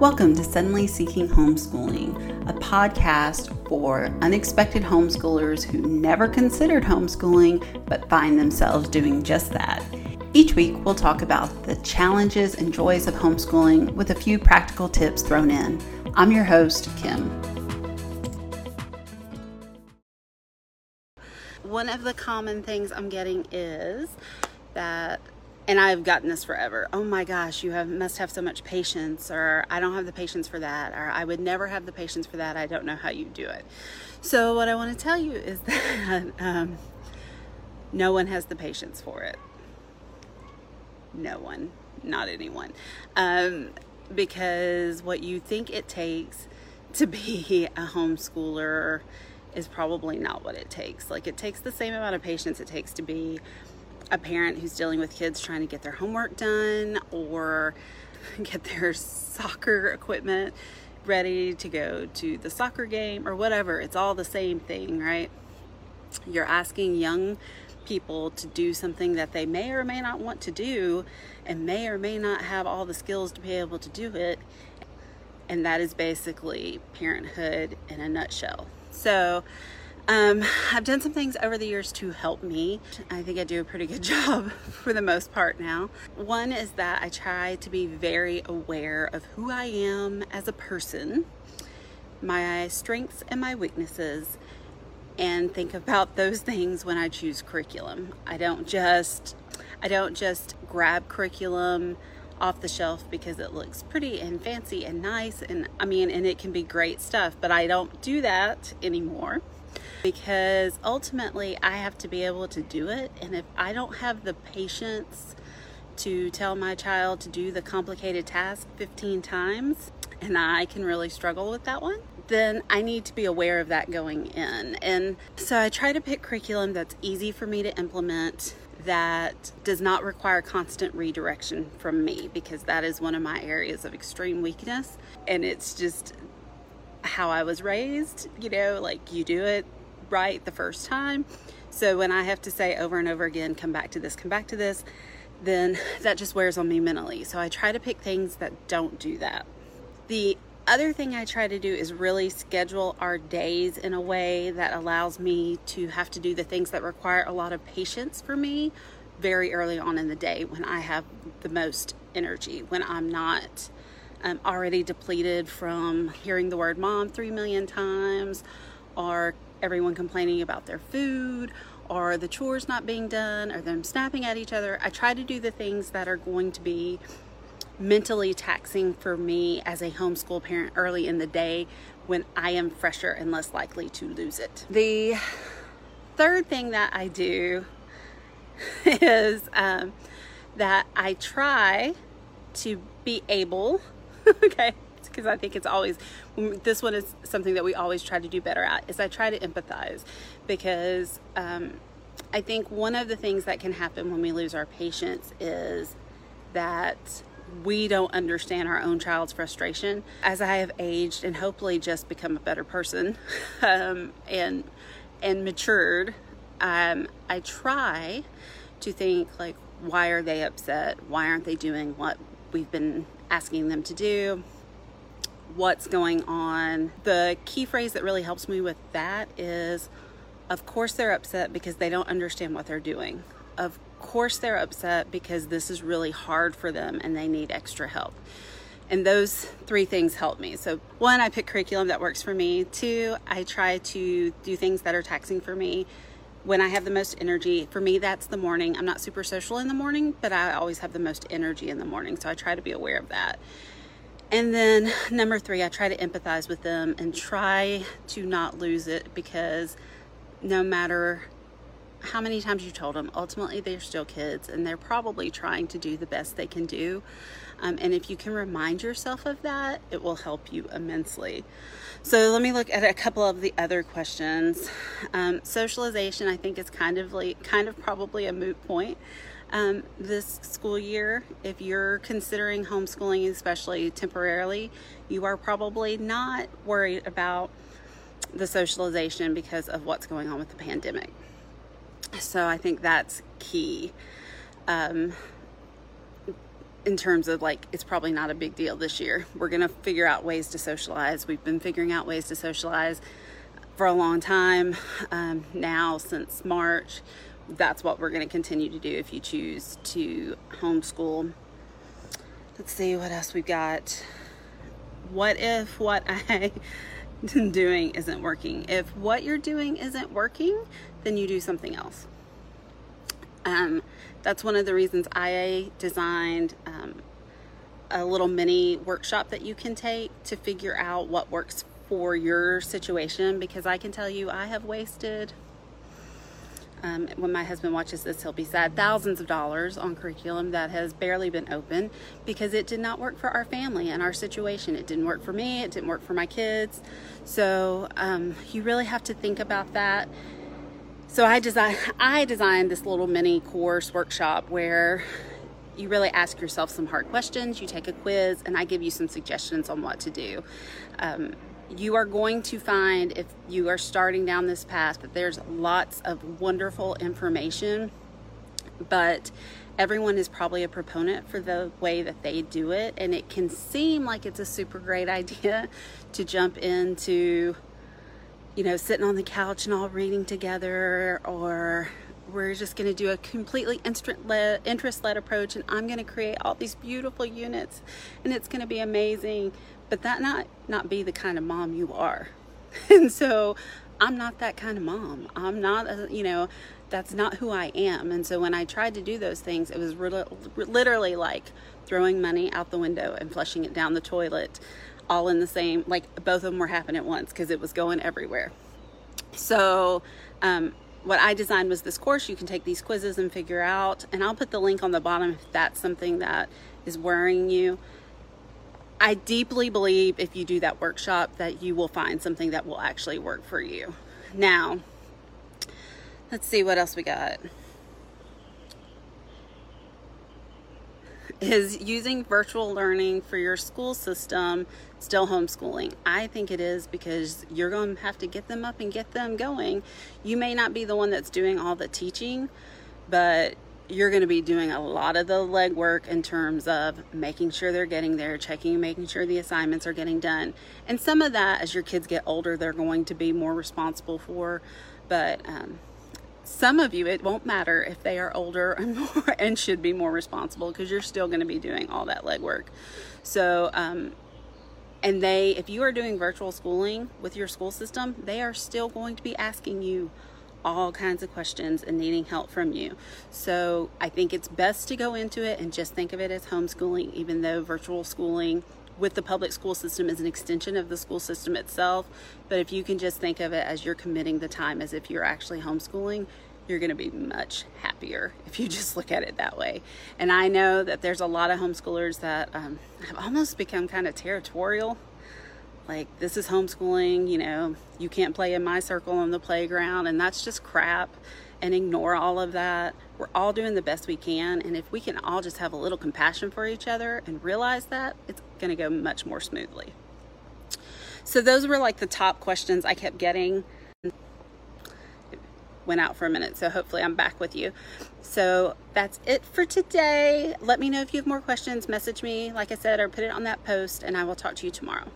Welcome to Suddenly Seeking Homeschooling, a podcast for unexpected homeschoolers who never considered homeschooling but find themselves doing just that. Each week, we'll talk about the challenges and joys of homeschooling with a few practical tips thrown in. I'm your host, Kim. One of the common things I'm getting is that and I've gotten this forever. Oh my gosh, you have must have so much patience, or I don't have the patience for that, or I would never have the patience for that. I don't know how you do it. So what I want to tell you is that um, no one has the patience for it. No one, not anyone, um, because what you think it takes to be a homeschooler is probably not what it takes. Like it takes the same amount of patience it takes to be a parent who's dealing with kids trying to get their homework done or get their soccer equipment ready to go to the soccer game or whatever. It's all the same thing, right? You're asking young people to do something that they may or may not want to do and may or may not have all the skills to be able to do it. And that is basically parenthood in a nutshell. So, um, I've done some things over the years to help me. I think I do a pretty good job for the most part now. One is that I try to be very aware of who I am as a person, my strengths and my weaknesses, and think about those things when I choose curriculum. I don't just I don't just grab curriculum off the shelf because it looks pretty and fancy and nice and I mean and it can be great stuff, but I don't do that anymore because ultimately I have to be able to do it. And if I don't have the patience to tell my child to do the complicated task 15 times, and I can really struggle with that one, then I need to be aware of that going in. And so I try to pick curriculum that's easy for me to implement, that does not require constant redirection from me, because that is one of my areas of extreme weakness. And it's just how I was raised, you know, like you do it right the first time. So when I have to say over and over again, come back to this, come back to this, then that just wears on me mentally. So I try to pick things that don't do that. The other thing I try to do is really schedule our days in a way that allows me to have to do the things that require a lot of patience for me very early on in the day when I have the most energy, when I'm not um, already depleted from hearing the word mom three million times or everyone complaining about their food or the chores not being done or them snapping at each other. I try to do the things that are going to be mentally taxing for me as a homeschool parent early in the day when I am fresher and less likely to lose it. The third thing that I do is um, that I try to be able, okay, because I think it's always this one is something that we always try to do better at is I try to empathize because um, I think one of the things that can happen when we lose our patience is that we don't understand our own child's frustration. As I have aged and hopefully just become a better person um, and and matured, um, I try to think like, why are they upset? Why aren't they doing what we've been asking them to do? What's going on. The key phrase that really helps me with that is of course they're upset because they don't understand what they're doing. Of course they're upset because this is really hard for them and they need extra help. And those three things help me. So, one, I pick curriculum that works for me. Two, I try to do things that are taxing for me when I have the most energy. For me, that's the morning. I'm not super social in the morning, but I always have the most energy in the morning. So, I try to be aware of that. And then number three, I try to empathize with them and try to not lose it because no matter how many times you told them, ultimately they're still kids and they're probably trying to do the best they can do. Um, and if you can remind yourself of that, it will help you immensely. So let me look at a couple of the other questions. Um, socialization, I think, is kind of like kind of probably a moot point um, this school year. If you're considering homeschooling, especially temporarily, you are probably not worried about the socialization because of what's going on with the pandemic. So I think that's key. Um, in terms of like it's probably not a big deal this year. We're going to figure out ways to socialize. We've been figuring out ways to socialize for a long time um, now since March. That's what we're going to continue to do if you choose to homeschool. Let's see what else we've got. What if what I am doing isn't working? If what you're doing isn't working, then you do something else. Um, that's one of the reasons I designed um, a little mini workshop that you can take to figure out what works for your situation because I can tell you I have wasted um, when my husband watches this, he'll be sad. Thousands of dollars on curriculum that has barely been open because it did not work for our family and our situation. It didn't work for me, it didn't work for my kids. So um, you really have to think about that so I designed I designed this little mini course workshop where you really ask yourself some hard questions, you take a quiz, and I give you some suggestions on what to do. Um, you are going to find if you are starting down this path that there's lots of wonderful information, but everyone is probably a proponent for the way that they do it, and it can seem like it's a super great idea to jump into you know, sitting on the couch and all reading together, or we're just going to do a completely interest led approach and I'm going to create all these beautiful units and it's going to be amazing. But that not not be the kind of mom you are. and so I'm not that kind of mom. I'm not a, you know, that's not who I am. And so when I tried to do those things, it was re- literally like throwing money out the window and flushing it down the toilet all in the same, like both of them were happening at once because it was going everywhere. So, um, what I designed was this course. You can take these quizzes and figure out, and I'll put the link on the bottom if that's something that is worrying you. I deeply believe if you do that workshop that you will find something that will actually work for you. Now, let's see what else we got. Is using virtual learning for your school system still homeschooling? I think it is because you're going to have to get them up and get them going. You may not be the one that's doing all the teaching, but you're going to be doing a lot of the legwork in terms of making sure they're getting there, checking, making sure the assignments are getting done. And some of that, as your kids get older, they're going to be more responsible for. But um, some of you, it won't matter if they are older and more and should be more responsible because you're still going to be doing all that legwork. So, um, and they, if you are doing virtual schooling with your school system, they are still going to be asking you all kinds of questions and needing help from you. So I think it's best to go into it and just think of it as homeschooling, even though virtual schooling with the public school system is an extension of the school system itself. But if you can just think of it as you're committing the time as if you're actually homeschooling, you're going to be much happier if you just look at it that way. And I know that there's a lot of homeschoolers that um, have almost become kind of territorial. Like, this is homeschooling, you know, you can't play in my circle on the playground, and that's just crap. And ignore all of that. We're all doing the best we can. And if we can all just have a little compassion for each other and realize that, it's going to go much more smoothly. So, those were like the top questions I kept getting. Went out for a minute, so hopefully I'm back with you. So, that's it for today. Let me know if you have more questions. Message me, like I said, or put it on that post, and I will talk to you tomorrow.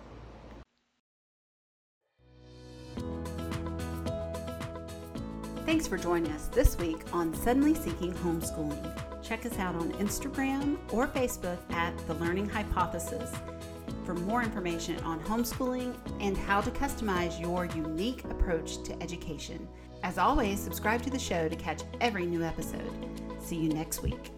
Thanks for joining us this week on Suddenly Seeking Homeschooling. Check us out on Instagram or Facebook at The Learning Hypothesis for more information on homeschooling and how to customize your unique approach to education. As always, subscribe to the show to catch every new episode. See you next week.